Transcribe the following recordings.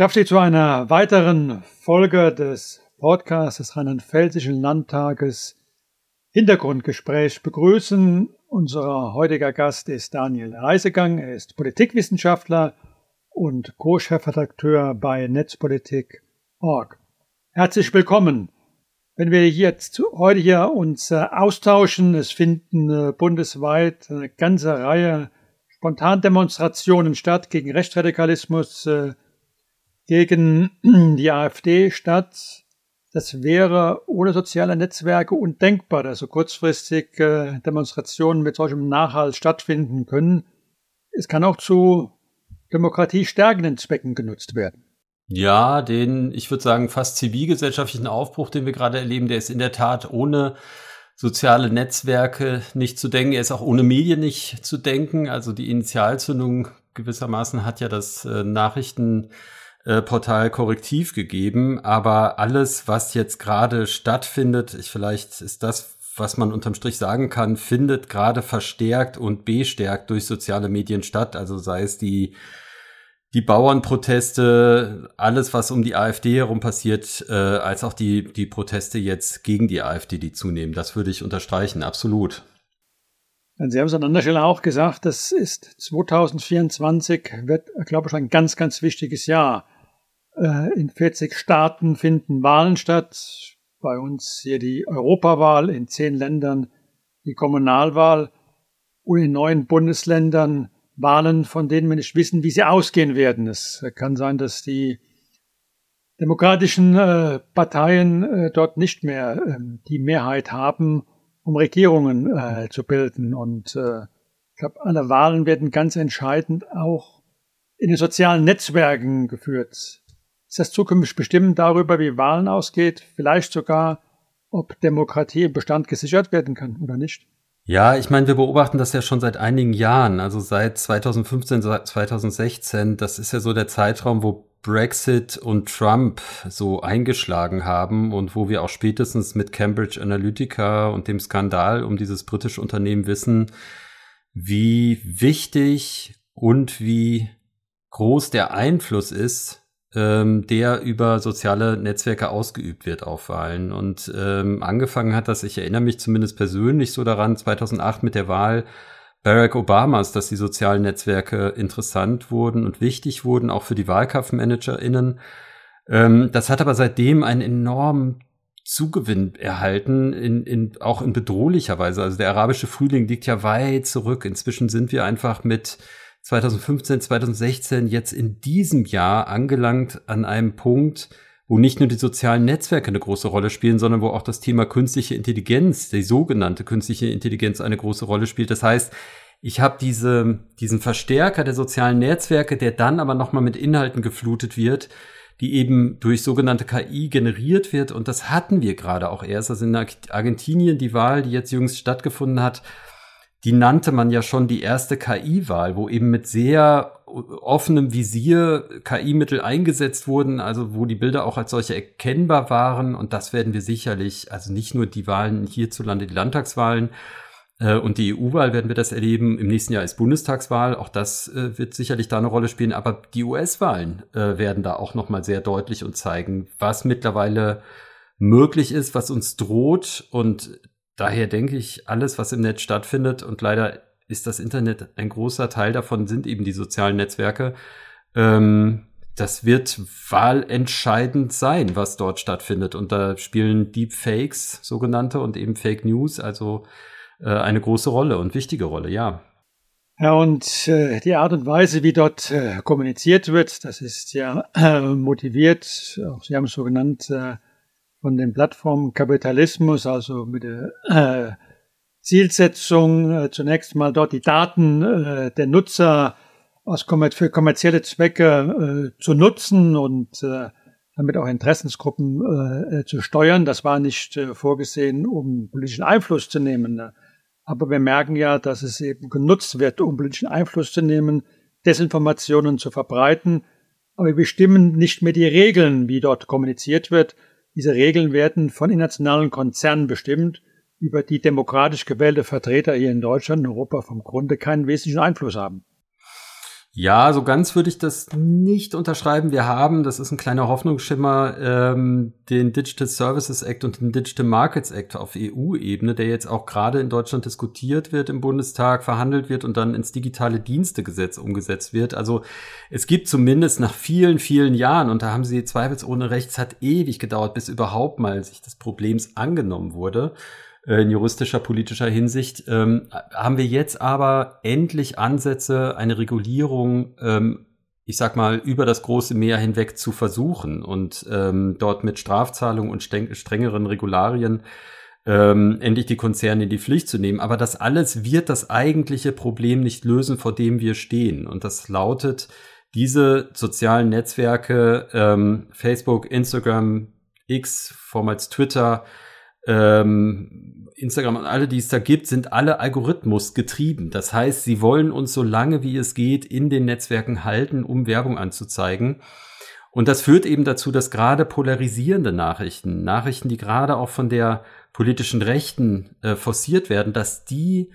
darf Sie zu einer weiteren Folge des Podcasts des Rheinland-Pfälzischen Landtages Hintergrundgespräch begrüßen. Unser heutiger Gast ist Daniel Reisegang. Er ist Politikwissenschaftler und Co-Chefredakteur bei Netzpolitik.org. Herzlich willkommen. Wenn wir jetzt heute hier uns äh, austauschen, es finden äh, bundesweit eine ganze Reihe Spontandemonstrationen statt gegen Rechtsradikalismus, äh, gegen die AfD statt. Das wäre ohne soziale Netzwerke undenkbar, dass so kurzfristig Demonstrationen mit solchem Nachhalt stattfinden können. Es kann auch zu demokratiestärkenden Zwecken genutzt werden. Ja, den, ich würde sagen, fast zivilgesellschaftlichen Aufbruch, den wir gerade erleben, der ist in der Tat ohne soziale Netzwerke nicht zu denken. Er ist auch ohne Medien nicht zu denken. Also die Initialzündung gewissermaßen hat ja das äh, Nachrichten äh, Portal Korrektiv gegeben, aber alles, was jetzt gerade stattfindet, ich, vielleicht ist das, was man unterm Strich sagen kann, findet gerade verstärkt und bestärkt durch soziale Medien statt. Also sei es die die Bauernproteste, alles, was um die AfD herum passiert, äh, als auch die, die Proteste jetzt gegen die AfD, die zunehmen. Das würde ich unterstreichen, absolut. Sie haben es an anderer Stelle auch gesagt, das ist 2024, wird, glaube ich, ein ganz, ganz wichtiges Jahr. Äh, in 40 Staaten finden Wahlen statt. Bei uns hier die Europawahl, in zehn Ländern die Kommunalwahl und in neun Bundesländern Wahlen, von denen wir nicht wissen, wie sie ausgehen werden. Es kann sein, dass die demokratischen äh, Parteien äh, dort nicht mehr äh, die Mehrheit haben, um Regierungen zu bilden. Und ich glaube, alle Wahlen werden ganz entscheidend auch in den sozialen Netzwerken geführt. Ist das zukünftig bestimmt darüber, wie Wahlen ausgeht? Vielleicht sogar, ob Demokratie im Bestand gesichert werden kann oder nicht? Ja, ich meine, wir beobachten das ja schon seit einigen Jahren, also seit 2015, 2016. Das ist ja so der Zeitraum, wo Brexit und Trump so eingeschlagen haben und wo wir auch spätestens mit Cambridge Analytica und dem Skandal um dieses britische Unternehmen wissen, wie wichtig und wie groß der Einfluss ist, ähm, der über soziale Netzwerke ausgeübt wird auf Wahlen. Und ähm, angefangen hat das, ich erinnere mich zumindest persönlich so daran, 2008 mit der Wahl Barack Obamas, dass die sozialen Netzwerke interessant wurden und wichtig wurden, auch für die WahlkampfmanagerInnen. Ähm, das hat aber seitdem einen enormen Zugewinn erhalten, in, in, auch in bedrohlicher Weise. Also der arabische Frühling liegt ja weit zurück. Inzwischen sind wir einfach mit 2015, 2016 jetzt in diesem Jahr angelangt an einem Punkt, wo nicht nur die sozialen Netzwerke eine große Rolle spielen, sondern wo auch das Thema künstliche Intelligenz, die sogenannte künstliche Intelligenz eine große Rolle spielt. Das heißt, ich habe diese, diesen Verstärker der sozialen Netzwerke, der dann aber nochmal mit Inhalten geflutet wird, die eben durch sogenannte KI generiert wird. Und das hatten wir gerade auch erst. Also in Argentinien die Wahl, die jetzt jüngst stattgefunden hat, die nannte man ja schon die erste KI-Wahl, wo eben mit sehr offenem Visier KI-Mittel eingesetzt wurden, also wo die Bilder auch als solche erkennbar waren. Und das werden wir sicherlich, also nicht nur die Wahlen hierzulande, die Landtagswahlen äh, und die EU-Wahl werden wir das erleben. Im nächsten Jahr ist Bundestagswahl, auch das äh, wird sicherlich da eine Rolle spielen. Aber die US-Wahlen äh, werden da auch nochmal sehr deutlich und zeigen, was mittlerweile möglich ist, was uns droht. Und daher denke ich, alles, was im Netz stattfindet, und leider ist das Internet ein großer Teil davon, sind eben die sozialen Netzwerke. Ähm, das wird wahlentscheidend sein, was dort stattfindet. Und da spielen Deepfakes, sogenannte, und eben Fake News, also äh, eine große Rolle und wichtige Rolle, ja. Ja, und äh, die Art und Weise, wie dort äh, kommuniziert wird, das ist ja äh, motiviert, auch Sie haben es so genannt, von dem Plattformkapitalismus, also mit der äh, Zielsetzung, äh, zunächst mal dort die Daten äh, der Nutzer aus kommer für kommerzielle Zwecke äh, zu nutzen und äh, damit auch Interessensgruppen äh, äh, zu steuern. Das war nicht äh, vorgesehen, um politischen Einfluss zu nehmen. Aber wir merken ja, dass es eben genutzt wird, um politischen Einfluss zu nehmen, Desinformationen zu verbreiten. Aber wir bestimmen nicht mehr die Regeln, wie dort kommuniziert wird, diese Regeln werden von internationalen Konzernen bestimmt, über die demokratisch gewählte Vertreter hier in Deutschland und Europa vom Grunde keinen wesentlichen Einfluss haben. Ja, so ganz würde ich das nicht unterschreiben. Wir haben, das ist ein kleiner Hoffnungsschimmer, ähm, den Digital Services Act und den Digital Markets Act auf EU-Ebene, der jetzt auch gerade in Deutschland diskutiert wird im Bundestag, verhandelt wird und dann ins digitale Dienstegesetz umgesetzt wird. Also es gibt zumindest nach vielen, vielen Jahren, und da haben Sie zweifelsohne recht, es hat ewig gedauert, bis überhaupt mal sich des Problems angenommen wurde in juristischer, politischer Hinsicht. Ähm, haben wir jetzt aber endlich Ansätze, eine Regulierung, ähm, ich sag mal, über das große Meer hinweg zu versuchen und ähm, dort mit Strafzahlungen und strengeren Regularien ähm, endlich die Konzerne in die Pflicht zu nehmen. Aber das alles wird das eigentliche Problem nicht lösen, vor dem wir stehen. Und das lautet, diese sozialen Netzwerke, ähm, Facebook, Instagram, X, vormals Twitter, ähm, Instagram und alle, die es da gibt, sind alle Algorithmus getrieben. Das heißt, sie wollen uns so lange wie es geht in den Netzwerken halten, um Werbung anzuzeigen. Und das führt eben dazu, dass gerade polarisierende Nachrichten, Nachrichten, die gerade auch von der politischen Rechten äh, forciert werden, dass die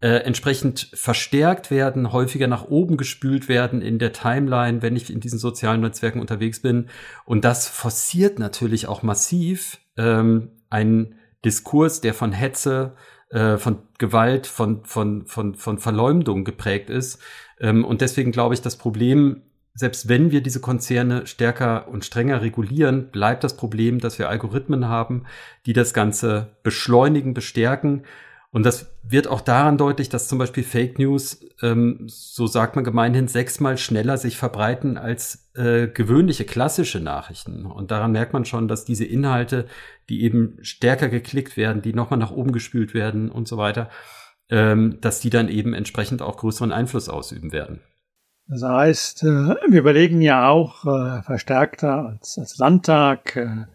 äh, entsprechend verstärkt werden, häufiger nach oben gespült werden in der Timeline, wenn ich in diesen sozialen Netzwerken unterwegs bin. Und das forciert natürlich auch massiv ähm, ein Diskurs, der von Hetze, äh, von Gewalt, von, von, von, von Verleumdung geprägt ist. Ähm, und deswegen glaube ich, das Problem, selbst wenn wir diese Konzerne stärker und strenger regulieren, bleibt das Problem, dass wir Algorithmen haben, die das Ganze beschleunigen, bestärken und das wird auch daran deutlich, dass zum Beispiel Fake News, ähm, so sagt man gemeinhin, sechsmal schneller sich verbreiten als äh, gewöhnliche klassische Nachrichten. Und daran merkt man schon, dass diese Inhalte, die eben stärker geklickt werden, die nochmal nach oben gespült werden und so weiter, ähm, dass die dann eben entsprechend auch größeren Einfluss ausüben werden. Das heißt, äh, wir überlegen ja auch äh, verstärkter als, als Landtag, äh,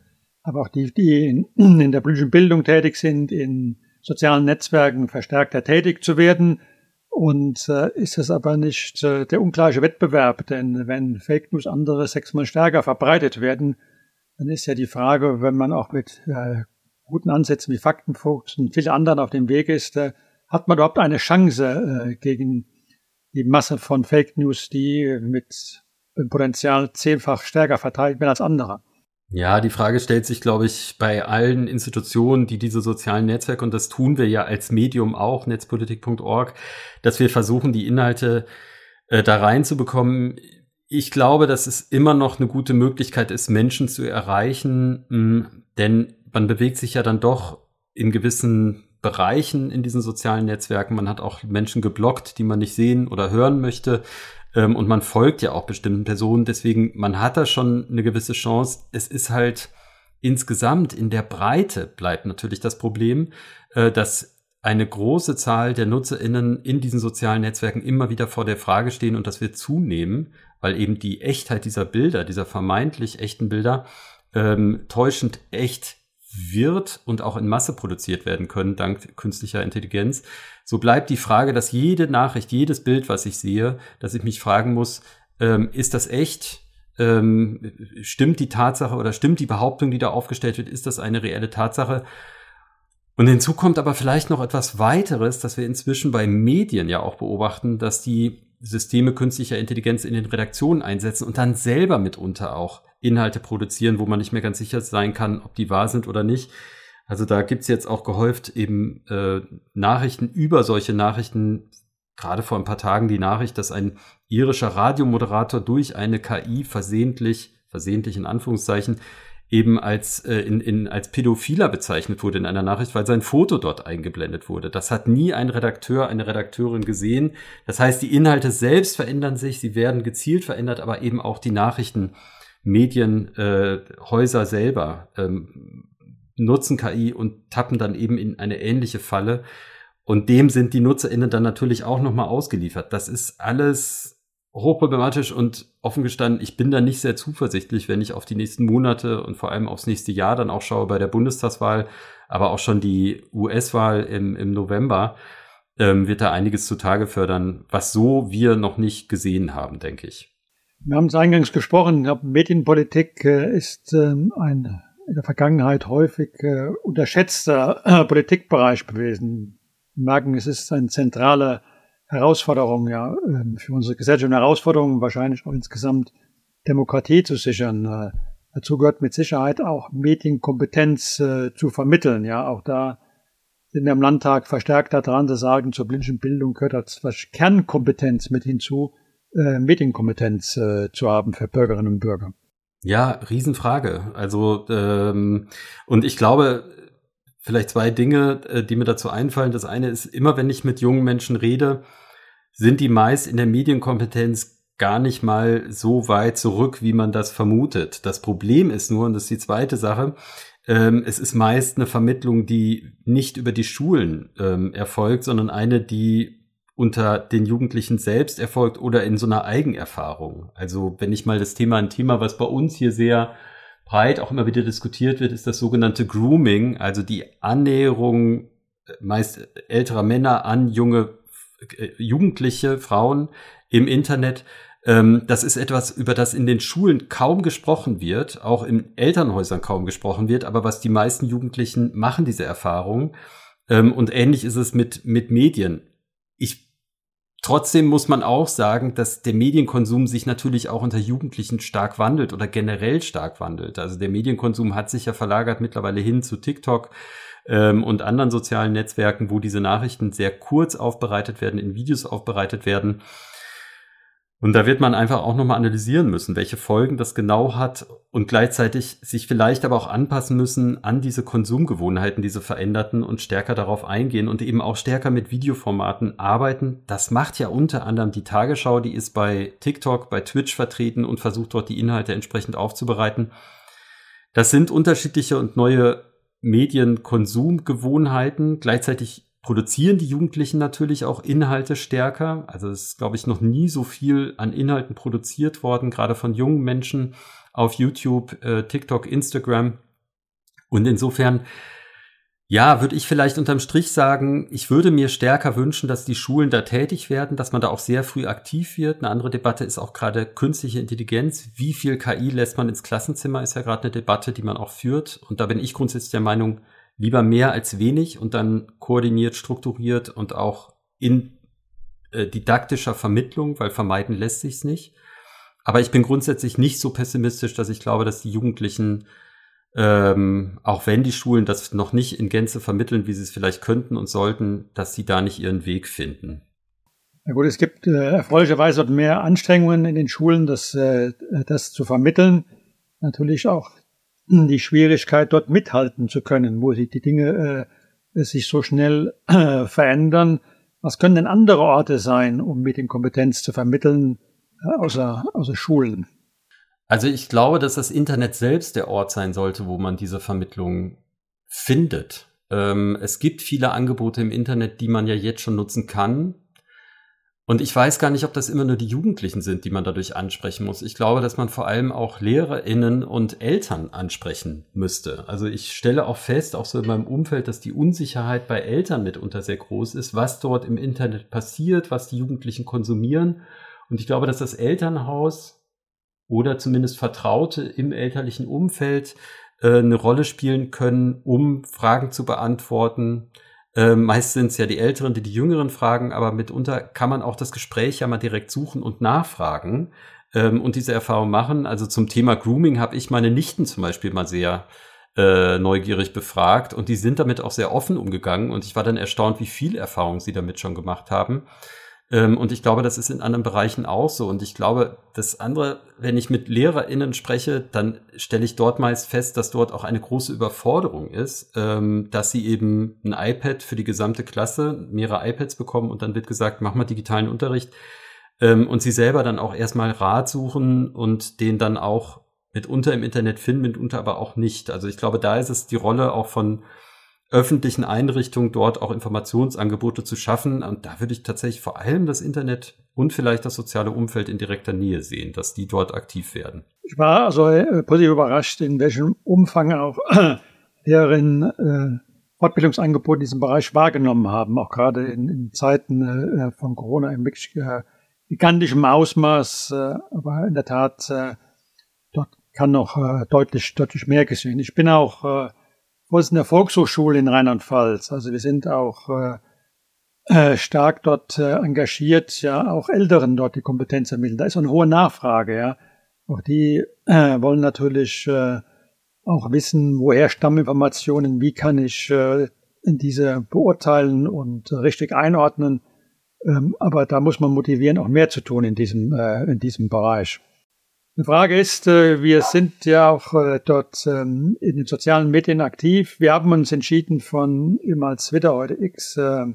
aber auch die, die in, in der politischen Bildung tätig sind, in sozialen Netzwerken verstärkter tätig zu werden. Und äh, ist es aber nicht äh, der ungleiche Wettbewerb, denn wenn Fake News andere sechsmal stärker verbreitet werden, dann ist ja die Frage, wenn man auch mit äh, guten Ansätzen wie Faktenfuchs und vielen anderen auf dem Weg ist, äh, hat man überhaupt eine Chance äh, gegen die Masse von Fake News, die mit Potenzial zehnfach stärker verteilt werden als andere. Ja, die Frage stellt sich, glaube ich, bei allen Institutionen, die diese sozialen Netzwerke, und das tun wir ja als Medium auch, netzpolitik.org, dass wir versuchen, die Inhalte äh, da reinzubekommen. Ich glaube, dass es immer noch eine gute Möglichkeit ist, Menschen zu erreichen, mh, hm, denn man bewegt sich ja dann doch in gewissen Bereichen in diesen sozialen Netzwerken. Man hat auch Menschen geblockt, die man nicht sehen oder hören möchte. Ähm, und man folgt ja auch bestimmten Personen. Deswegen, man hat da schon eine gewisse Chance. Es ist halt insgesamt in der Breite bleibt natürlich das Problem, äh, dass eine große Zahl der NutzerInnen in diesen sozialen Netzwerken immer wieder vor der Frage stehen und das wird zunehmen, weil eben die Echtheit dieser Bilder, dieser vermeintlich echten Bilder, ähm, täuschend echt wird und auch in Masse produziert werden können, dank künstlicher Intelligenz. So bleibt die Frage, dass jede Nachricht, jedes Bild, was ich sehe, dass ich mich fragen muss, ähm, ist das echt? Ähm, stimmt die Tatsache oder stimmt die Behauptung, die da aufgestellt wird, ist das eine reelle Tatsache? Und hinzu kommt aber vielleicht noch etwas weiteres, dass wir inzwischen bei Medien ja auch beobachten, dass die Systeme künstlicher Intelligenz in den Redaktionen einsetzen und dann selber mitunter auch Inhalte produzieren, wo man nicht mehr ganz sicher sein kann, ob die wahr sind oder nicht. Also da gibt's jetzt auch gehäuft eben äh, Nachrichten über solche Nachrichten. Gerade vor ein paar Tagen die Nachricht, dass ein irischer Radiomoderator durch eine KI versehentlich, versehentlich in Anführungszeichen, eben als, äh, in, in, als Pädophiler bezeichnet wurde in einer Nachricht, weil sein Foto dort eingeblendet wurde. Das hat nie ein Redakteur, eine Redakteurin gesehen. Das heißt, die Inhalte selbst verändern sich, sie werden gezielt verändert, aber eben auch die Nachrichten Medienhäuser äh, selber ähm, nutzen KI und tappen dann eben in eine ähnliche Falle. Und dem sind die NutzerInnen dann natürlich auch nochmal ausgeliefert. Das ist alles hochproblematisch und offen gestanden, ich bin da nicht sehr zuversichtlich, wenn ich auf die nächsten Monate und vor allem aufs nächste Jahr dann auch schaue bei der Bundestagswahl, aber auch schon die US-Wahl im, im November, ähm, wird da einiges zutage fördern, was so wir noch nicht gesehen haben, denke ich. Wir haben es eingangs gesprochen, Medienpolitik äh, ist ähm, ein in der Vergangenheit häufig äh, unterschätzter äh, Politikbereich gewesen. Wir merken, es ist ein zentraler Herausforderung, ja, ähm, für unsere Gesellschaft eine Herausforderung, wahrscheinlich auch insgesamt Demokratie zu sichern. Dazu gehört mit Sicherheit auch Medienkompetenz zu vermitteln. Ja, auch da sind wir im Landtag verstärkt daran zu sagen, zur politischen Bildung gehört als Kernkompetenz mit hinzu, äh, Medienkompetenz äh, zu haben für Bürgerinnen und Bürger. Ja, Riesenfrage. Also ähm, und ich glaube, vielleicht zwei Dinge, äh, die mir dazu einfallen. Das eine ist, immer wenn ich mit jungen Menschen rede, sind die meist in der Medienkompetenz gar nicht mal so weit zurück, wie man das vermutet. Das Problem ist nur, und das ist die zweite Sache, ähm, es ist meist eine Vermittlung, die nicht über die Schulen ähm, erfolgt, sondern eine, die unter den Jugendlichen selbst erfolgt oder in so einer Eigenerfahrung. Also wenn ich mal das Thema, ein Thema, was bei uns hier sehr breit auch immer wieder diskutiert wird, ist das sogenannte Grooming, also die Annäherung äh, meist älterer Männer an junge äh, Jugendliche, Frauen im Internet. Ähm, das ist etwas, über das in den Schulen kaum gesprochen wird, auch in Elternhäusern kaum gesprochen wird, aber was die meisten Jugendlichen machen, diese Erfahrung. Ähm, und ähnlich ist es mit, mit Medien. Ich Trotzdem muss man auch sagen, dass der Medienkonsum sich natürlich auch unter Jugendlichen stark wandelt oder generell stark wandelt. Also der Medienkonsum hat sich ja verlagert mittlerweile hin zu TikTok ähm, und anderen sozialen Netzwerken, wo diese Nachrichten sehr kurz aufbereitet werden, in Videos aufbereitet werden. Und da wird man einfach auch nochmal analysieren müssen, welche Folgen das genau hat und gleichzeitig sich vielleicht aber auch anpassen müssen an diese Konsumgewohnheiten, diese veränderten und stärker darauf eingehen und eben auch stärker mit Videoformaten arbeiten. Das macht ja unter anderem die Tagesschau, die ist bei TikTok, bei Twitch vertreten und versucht dort die Inhalte entsprechend aufzubereiten. Das sind unterschiedliche und neue Medienkonsumgewohnheiten. Gleichzeitig produzieren die Jugendlichen natürlich auch Inhalte stärker. Also es ist, glaube ich, noch nie so viel an Inhalten produziert worden, gerade von jungen Menschen auf YouTube, äh, TikTok, Instagram. Und insofern, ja, würde ich vielleicht unterm Strich sagen, ich würde mir stärker wünschen, dass die Schulen da tätig werden, dass man da auch sehr früh aktiv wird. Eine andere Debatte ist auch gerade künstliche Intelligenz. Wie viel KI lässt man ins Klassenzimmer, ist ja gerade eine Debatte, die man auch führt. Und da bin ich grundsätzlich der Meinung, lieber mehr als wenig und dann koordiniert, strukturiert und auch in äh, didaktischer Vermittlung, weil vermeiden lässt sich's nicht. Aber ich bin grundsätzlich nicht so pessimistisch, dass ich glaube, dass die Jugendlichen, ähm, auch wenn die Schulen das noch nicht in Gänze vermitteln, wie sie es vielleicht könnten und sollten, dass sie da nicht ihren Weg finden. Na gut, es gibt äh, erfreulicherweise mehr Anstrengungen in den Schulen, das, äh, das zu vermitteln. Natürlich auch die Schwierigkeit, dort mithalten zu können, wo sich die Dinge äh, sich so schnell äh, verändern. Was können denn andere Orte sein, um Medienkompetenz zu vermitteln, äh, außer, außer Schulen? Also ich glaube, dass das Internet selbst der Ort sein sollte, wo man diese Vermittlung findet. Ähm, es gibt viele Angebote im Internet, die man ja jetzt schon nutzen kann, und ich weiß gar nicht, ob das immer nur die Jugendlichen sind, die man dadurch ansprechen muss. Ich glaube, dass man vor allem auch LehrerInnen und Eltern ansprechen müsste. Also ich stelle auch fest, auch so in meinem Umfeld, dass die Unsicherheit bei Eltern mitunter sehr groß ist, was dort im Internet passiert, was die Jugendlichen konsumieren. Und ich glaube, dass das Elternhaus oder zumindest Vertraute im elterlichen Umfeld äh, eine Rolle spielen können, um Fragen zu beantworten, ähm, meist sind es ja die Älteren, die die Jüngeren fragen, aber mitunter kann man auch das Gespräch ja mal direkt suchen und nachfragen ähm, und diese Erfahrung machen. Also zum Thema Grooming habe ich meine Nichten zum Beispiel mal sehr äh, neugierig befragt und die sind damit auch sehr offen umgegangen und ich war dann erstaunt, wie viel Erfahrung sie damit schon gemacht haben. Ähm, und ich glaube, das ist in anderen Bereichen auch so. Und ich glaube, das andere, wenn ich mit LehrerInnen spreche, dann stelle ich dort meist fest, dass dort auch eine große Überforderung ist, ähm, dass sie eben ein iPad für die gesamte Klasse, mehrere iPads bekommen und dann wird gesagt, mach mal digitalen Unterricht. Ähm, und sie selber dann auch erstmal Rat suchen und den dann auch mitunter im Internet finden, mitunter aber auch nicht. Also ich glaube, da ist es die Rolle auch von öffentlichen Einrichtungen dort auch Informationsangebote zu schaffen. Und da würde ich tatsächlich vor allem das Internet und vielleicht das soziale Umfeld in direkter Nähe sehen, dass die dort aktiv werden. Ich war also äh, positiv überrascht, in welchem Umfang auch äh, deren äh, Fortbildungsangebote in diesem Bereich wahrgenommen haben, auch gerade in, in Zeiten von Corona in wirklich gigantischem Ausmaß. Aber in der Tat, dort kann noch deutlich, deutlich mehr gesehen. Ich bin auch äh, Vorsitzender Volkshochschule in Rheinland-Pfalz. Also wir sind auch äh, äh, stark dort äh, engagiert, ja auch Älteren dort die Kompetenz ermitteln. Da ist eine hohe Nachfrage, ja. Auch die äh, wollen natürlich äh, auch wissen, woher stammen Informationen, wie kann ich äh, diese beurteilen und richtig einordnen. Ähm, aber da muss man motivieren, auch mehr zu tun in diesem, äh, in diesem Bereich. Die Frage ist, äh, wir sind ja auch äh, dort ähm, in den sozialen Medien aktiv. Wir haben uns entschieden, von ehemals Twitter, heute X, äh,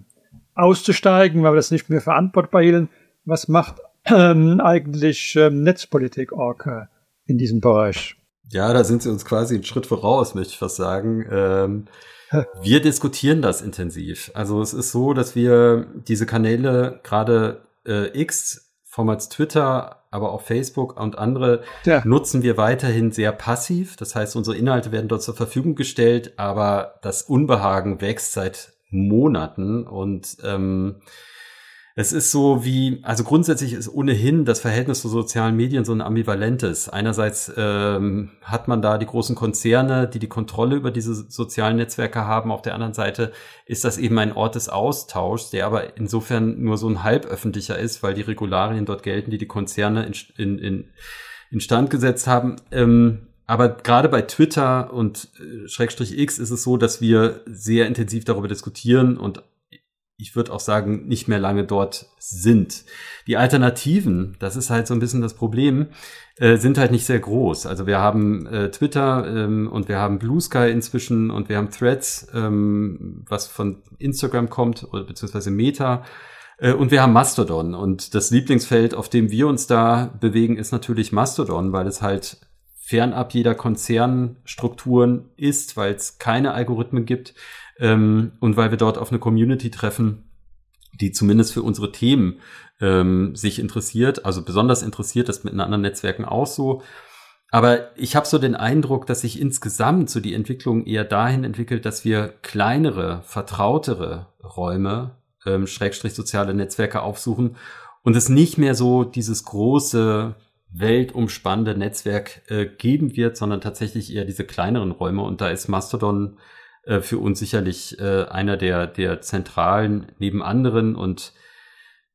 auszusteigen, weil wir das nicht mehr verantwortbar hielten. Was macht ähm, eigentlich ähm, Netzpolitik.org äh, in diesem Bereich? Ja, da sind Sie uns quasi einen Schritt voraus, möchte ich fast sagen. Ähm, wir diskutieren das intensiv. Also es ist so, dass wir diese Kanäle gerade X, Formats Twitter, aber auch Facebook und andere ja. nutzen wir weiterhin sehr passiv. Das heißt, unsere Inhalte werden dort zur Verfügung gestellt, aber das Unbehagen wächst seit Monaten und ähm, es ist so wie, also grundsätzlich ist ohnehin das Verhältnis zu sozialen Medien so ein ambivalentes. Einerseits ähm, hat man da die großen Konzerne, die die Kontrolle über diese sozialen Netzwerke haben. Auf der anderen Seite ist das eben ein Ort des Austauschs, der aber insofern nur so ein halböffentlicher ist, weil die Regularien dort gelten, die die Konzerne in, in, in, instand gesetzt haben. Ähm, aber gerade bei Twitter und äh, Schrägstrich X ist es so, dass wir sehr intensiv darüber diskutieren und ich würde auch sagen, nicht mehr lange dort sind. Die Alternativen, das ist halt so ein bisschen das Problem, äh, sind halt nicht sehr groß. Also wir haben äh, Twitter ähm, und wir haben Blue Sky inzwischen und wir haben Threads, ähm, was von Instagram kommt, oder beziehungsweise Meta. Äh, und wir haben Mastodon. Und das Lieblingsfeld, auf dem wir uns da bewegen, ist natürlich Mastodon, weil es halt fernab jeder Konzernstrukturen ist, weil es keine Algorithmen gibt ähm, und weil wir dort auf eine Community treffen, die zumindest für unsere Themen ähm, sich interessiert, also besonders interessiert, das mit in anderen Netzwerken auch so. Aber ich habe so den Eindruck, dass sich insgesamt so die Entwicklung eher dahin entwickelt, dass wir kleinere, vertrautere Räume, ähm, Schrägstrich soziale Netzwerke aufsuchen und es nicht mehr so dieses große weltumspannende Netzwerk äh, geben wird, sondern tatsächlich eher diese kleineren Räume. Und da ist Mastodon äh, für uns sicherlich äh, einer der, der zentralen neben anderen und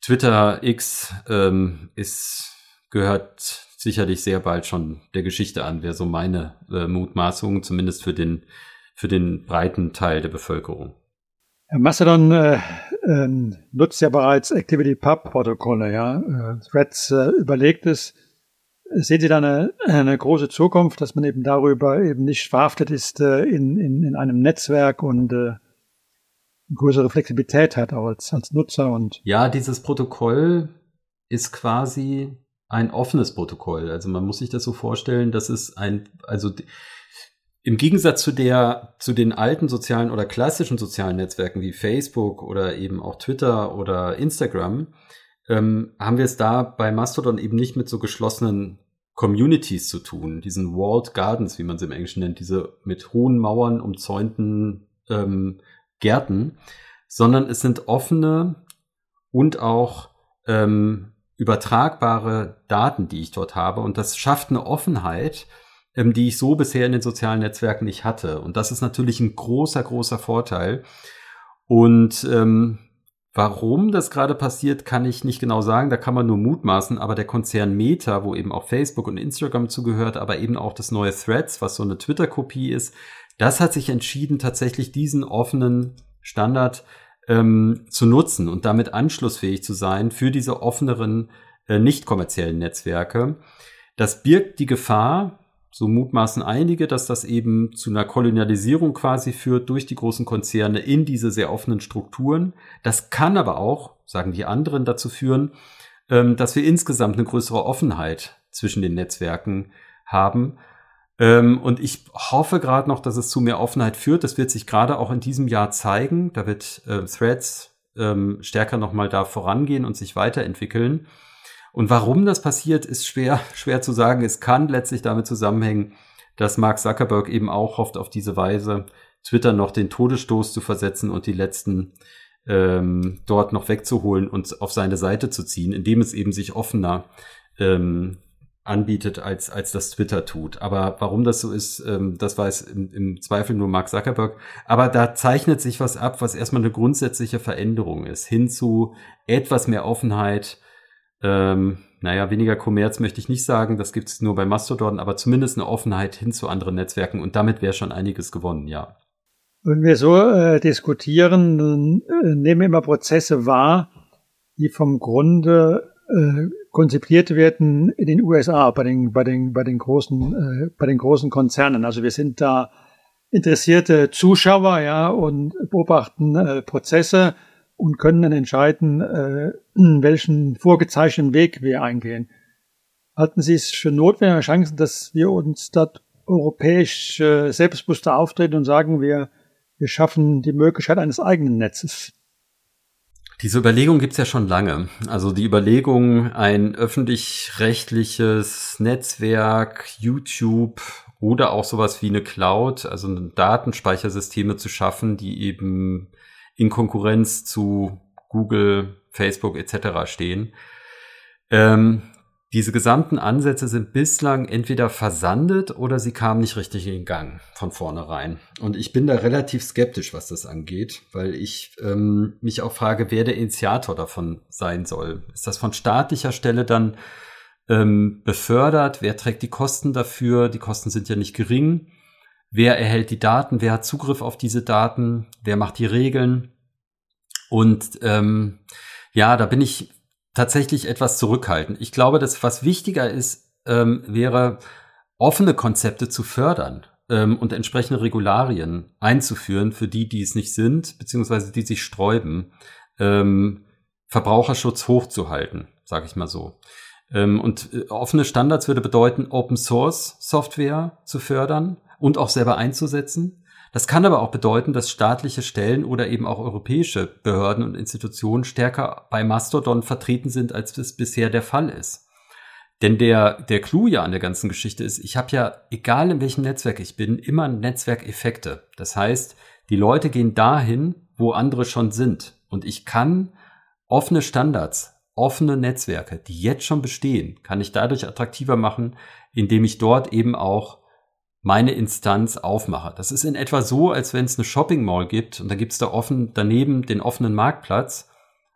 Twitter X ähm, ist, gehört sicherlich sehr bald schon der Geschichte an, wäre so meine äh, Mutmaßung, zumindest für den, für den breiten Teil der Bevölkerung. Mastodon äh, äh, nutzt ja bereits Activity-Pub-Protokolle, ja. Äh, Threads äh, überlegt es, Sehen Sie da eine, eine große Zukunft, dass man eben darüber eben nicht verhaftet ist äh, in, in, in einem Netzwerk und äh, größere Flexibilität hat als, als Nutzer und ja, dieses Protokoll ist quasi ein offenes Protokoll. Also man muss sich das so vorstellen, dass es ein, also im Gegensatz zu der, zu den alten sozialen oder klassischen sozialen Netzwerken wie Facebook oder eben auch Twitter oder Instagram, ähm, haben wir es da bei Mastodon eben nicht mit so geschlossenen Communities zu tun, diesen Walled Gardens, wie man sie im Englischen nennt, diese mit hohen Mauern umzäunten ähm, Gärten, sondern es sind offene und auch ähm, übertragbare Daten, die ich dort habe. Und das schafft eine Offenheit, ähm, die ich so bisher in den sozialen Netzwerken nicht hatte. Und das ist natürlich ein großer, großer Vorteil. Und ähm, Warum das gerade passiert, kann ich nicht genau sagen. Da kann man nur mutmaßen. Aber der Konzern Meta, wo eben auch Facebook und Instagram zugehört, aber eben auch das neue Threads, was so eine Twitter-Kopie ist, das hat sich entschieden, tatsächlich diesen offenen Standard ähm, zu nutzen und damit anschlussfähig zu sein für diese offeneren, äh, nicht kommerziellen Netzwerke. Das birgt die Gefahr, so mutmaßen einige, dass das eben zu einer Kolonialisierung quasi führt durch die großen Konzerne in diese sehr offenen Strukturen. Das kann aber auch, sagen die anderen, dazu führen, ähm, dass wir insgesamt eine größere Offenheit zwischen den Netzwerken haben. Ähm, und ich hoffe gerade noch, dass es zu mehr Offenheit führt. Das wird sich gerade auch in diesem Jahr zeigen. Da wird äh, Threads ähm, stärker nochmal da vorangehen und sich weiterentwickeln. Und warum das passiert, ist schwer, schwer zu sagen. Es kann letztlich damit zusammenhängen, dass Mark Zuckerberg eben auch hofft, auf diese Weise Twitter noch den Todesstoß zu versetzen und die letzten ähm, dort noch wegzuholen und auf seine Seite zu ziehen, indem es eben sich offener ähm, anbietet, als, als das Twitter tut. Aber warum das so ist, ähm, das weiß im, im Zweifel nur Mark Zuckerberg. Aber da zeichnet sich was ab, was erstmal eine grundsätzliche Veränderung ist, hin zu etwas mehr Offenheit. Ähm, naja, weniger Kommerz möchte ich nicht sagen, das gibt es nur bei Mastodon, aber zumindest eine Offenheit hin zu anderen Netzwerken und damit wäre schon einiges gewonnen, ja. Wenn wir so äh, diskutieren, äh, nehmen wir immer Prozesse wahr, die vom Grunde äh, konzipiert werden in den USA bei den bei den bei den großen äh, bei den großen Konzernen. Also wir sind da interessierte Zuschauer, ja, und beobachten äh, Prozesse und können dann entscheiden, äh, welchen vorgezeichneten Weg wir eingehen. Halten Sie es für notwendige Chancen, dass wir uns dort europäisch äh, selbstbewusster auftreten und sagen, wir wir schaffen die Möglichkeit eines eigenen Netzes. Diese Überlegung gibt's ja schon lange. Also die Überlegung, ein öffentlich-rechtliches Netzwerk, YouTube oder auch sowas wie eine Cloud, also Datenspeichersysteme zu schaffen, die eben in Konkurrenz zu Google, Facebook etc. stehen. Ähm, diese gesamten Ansätze sind bislang entweder versandet oder sie kamen nicht richtig in Gang von vornherein. Und ich bin da relativ skeptisch, was das angeht, weil ich ähm, mich auch frage, wer der Initiator davon sein soll. Ist das von staatlicher Stelle dann ähm, befördert? Wer trägt die Kosten dafür? Die Kosten sind ja nicht gering. Wer erhält die Daten? Wer hat Zugriff auf diese Daten? Wer macht die Regeln? Und ähm, ja, da bin ich tatsächlich etwas zurückhaltend. Ich glaube, dass was wichtiger ist, ähm, wäre, offene Konzepte zu fördern ähm, und entsprechende Regularien einzuführen für die, die es nicht sind, beziehungsweise die sich sträuben, ähm, Verbraucherschutz hochzuhalten, sage ich mal so. Ähm, und äh, offene Standards würde bedeuten, Open Source Software zu fördern und auch selber einzusetzen das kann aber auch bedeuten, dass staatliche Stellen oder eben auch europäische Behörden und Institutionen stärker bei Mastodon vertreten sind, als es bisher der Fall ist. Denn der, der Clou ja an der ganzen Geschichte ist, ich habe ja, egal in welchem Netzwerk ich bin, immer Netzwerkeffekte. Das heißt, die Leute gehen dahin, wo andere schon sind. Und ich kann offene Standards, offene Netzwerke, die jetzt schon bestehen, kann ich dadurch attraktiver machen, indem ich dort eben auch meine Instanz aufmache. Das ist in etwa so, als wenn es eine Shopping Mall gibt und da gibt es da offen daneben den offenen Marktplatz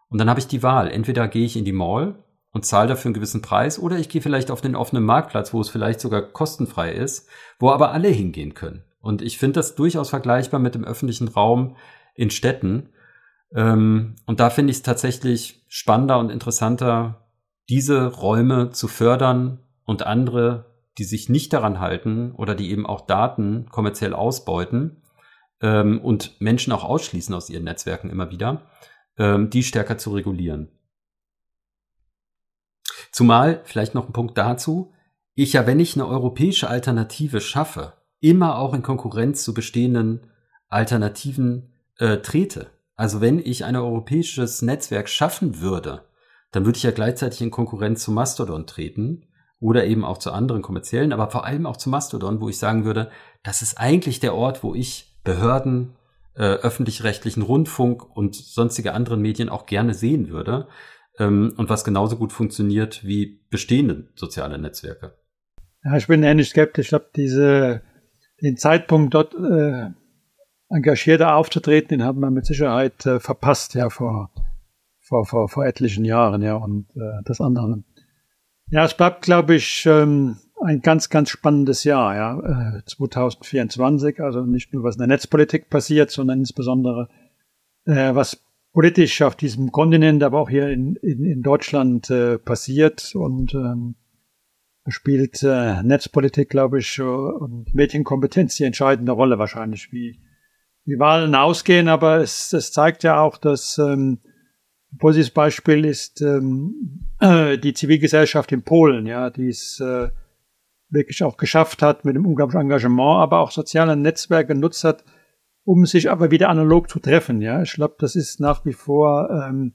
und dann habe ich die Wahl. Entweder gehe ich in die Mall und zahle dafür einen gewissen Preis oder ich gehe vielleicht auf den offenen Marktplatz, wo es vielleicht sogar kostenfrei ist, wo aber alle hingehen können. Und ich finde das durchaus vergleichbar mit dem öffentlichen Raum in Städten. Ähm, und da finde ich es tatsächlich spannender und interessanter, diese Räume zu fördern und andere die sich nicht daran halten oder die eben auch Daten kommerziell ausbeuten ähm, und Menschen auch ausschließen aus ihren Netzwerken immer wieder, ähm, die stärker zu regulieren. Zumal, vielleicht noch ein Punkt dazu, ich ja, wenn ich eine europäische Alternative schaffe, immer auch in Konkurrenz zu bestehenden Alternativen äh, trete. Also wenn ich ein europäisches Netzwerk schaffen würde, dann würde ich ja gleichzeitig in Konkurrenz zu Mastodon treten oder eben auch zu anderen kommerziellen, aber vor allem auch zu Mastodon, wo ich sagen würde, das ist eigentlich der Ort, wo ich Behörden, äh, öffentlich-rechtlichen Rundfunk und sonstige anderen Medien auch gerne sehen würde ähm, und was genauso gut funktioniert wie bestehende soziale Netzwerke. Ja, ich bin ähnlich skeptisch. Ich glaube, diese, den Zeitpunkt dort äh, engagierter aufzutreten, den haben wir mit Sicherheit äh, verpasst, ja, vor, vor, vor, vor etlichen Jahren, ja, und äh, das andere ja, es bleibt, glaube ich, ähm, ein ganz, ganz spannendes Jahr, ja, 2024. Äh, also nicht nur, was in der Netzpolitik passiert, sondern insbesondere, äh, was politisch auf diesem Kontinent, aber auch hier in, in, in Deutschland äh, passiert. Und ähm, spielt Netzpolitik, glaube ich, und Medienkompetenz die entscheidende Rolle wahrscheinlich, wie wie Wahlen ausgehen. Aber es, es zeigt ja auch, dass ähm, positives Beispiel ist ähm, äh, die Zivilgesellschaft in Polen, ja, die es äh, wirklich auch geschafft hat mit einem unglaublichen Engagement, aber auch soziale Netzwerke genutzt hat, um sich aber wieder analog zu treffen. Ja, ich glaube, das ist nach wie vor. Ähm,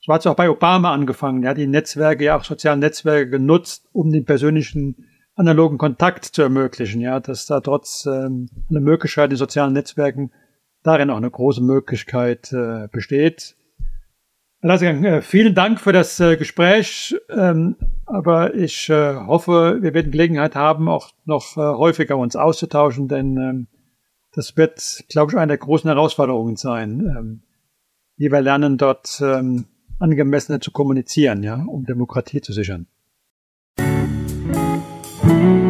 so hat es auch bei Obama angefangen. Ja, die Netzwerke, ja auch soziale Netzwerke genutzt, um den persönlichen analogen Kontakt zu ermöglichen. Ja, dass da trotz ähm, einer Möglichkeit in sozialen Netzwerken darin auch eine große Möglichkeit äh, besteht. Lasse, äh, vielen Dank für das äh, Gespräch. Ähm, aber ich äh, hoffe, wir werden Gelegenheit haben, auch noch häufiger uns auszutauschen, denn ähm, das wird, glaube ich, eine der großen Herausforderungen sein, ähm, wie wir lernen, dort angemessener zu kommunizieren, ja, um Demokratie zu sichern. Musik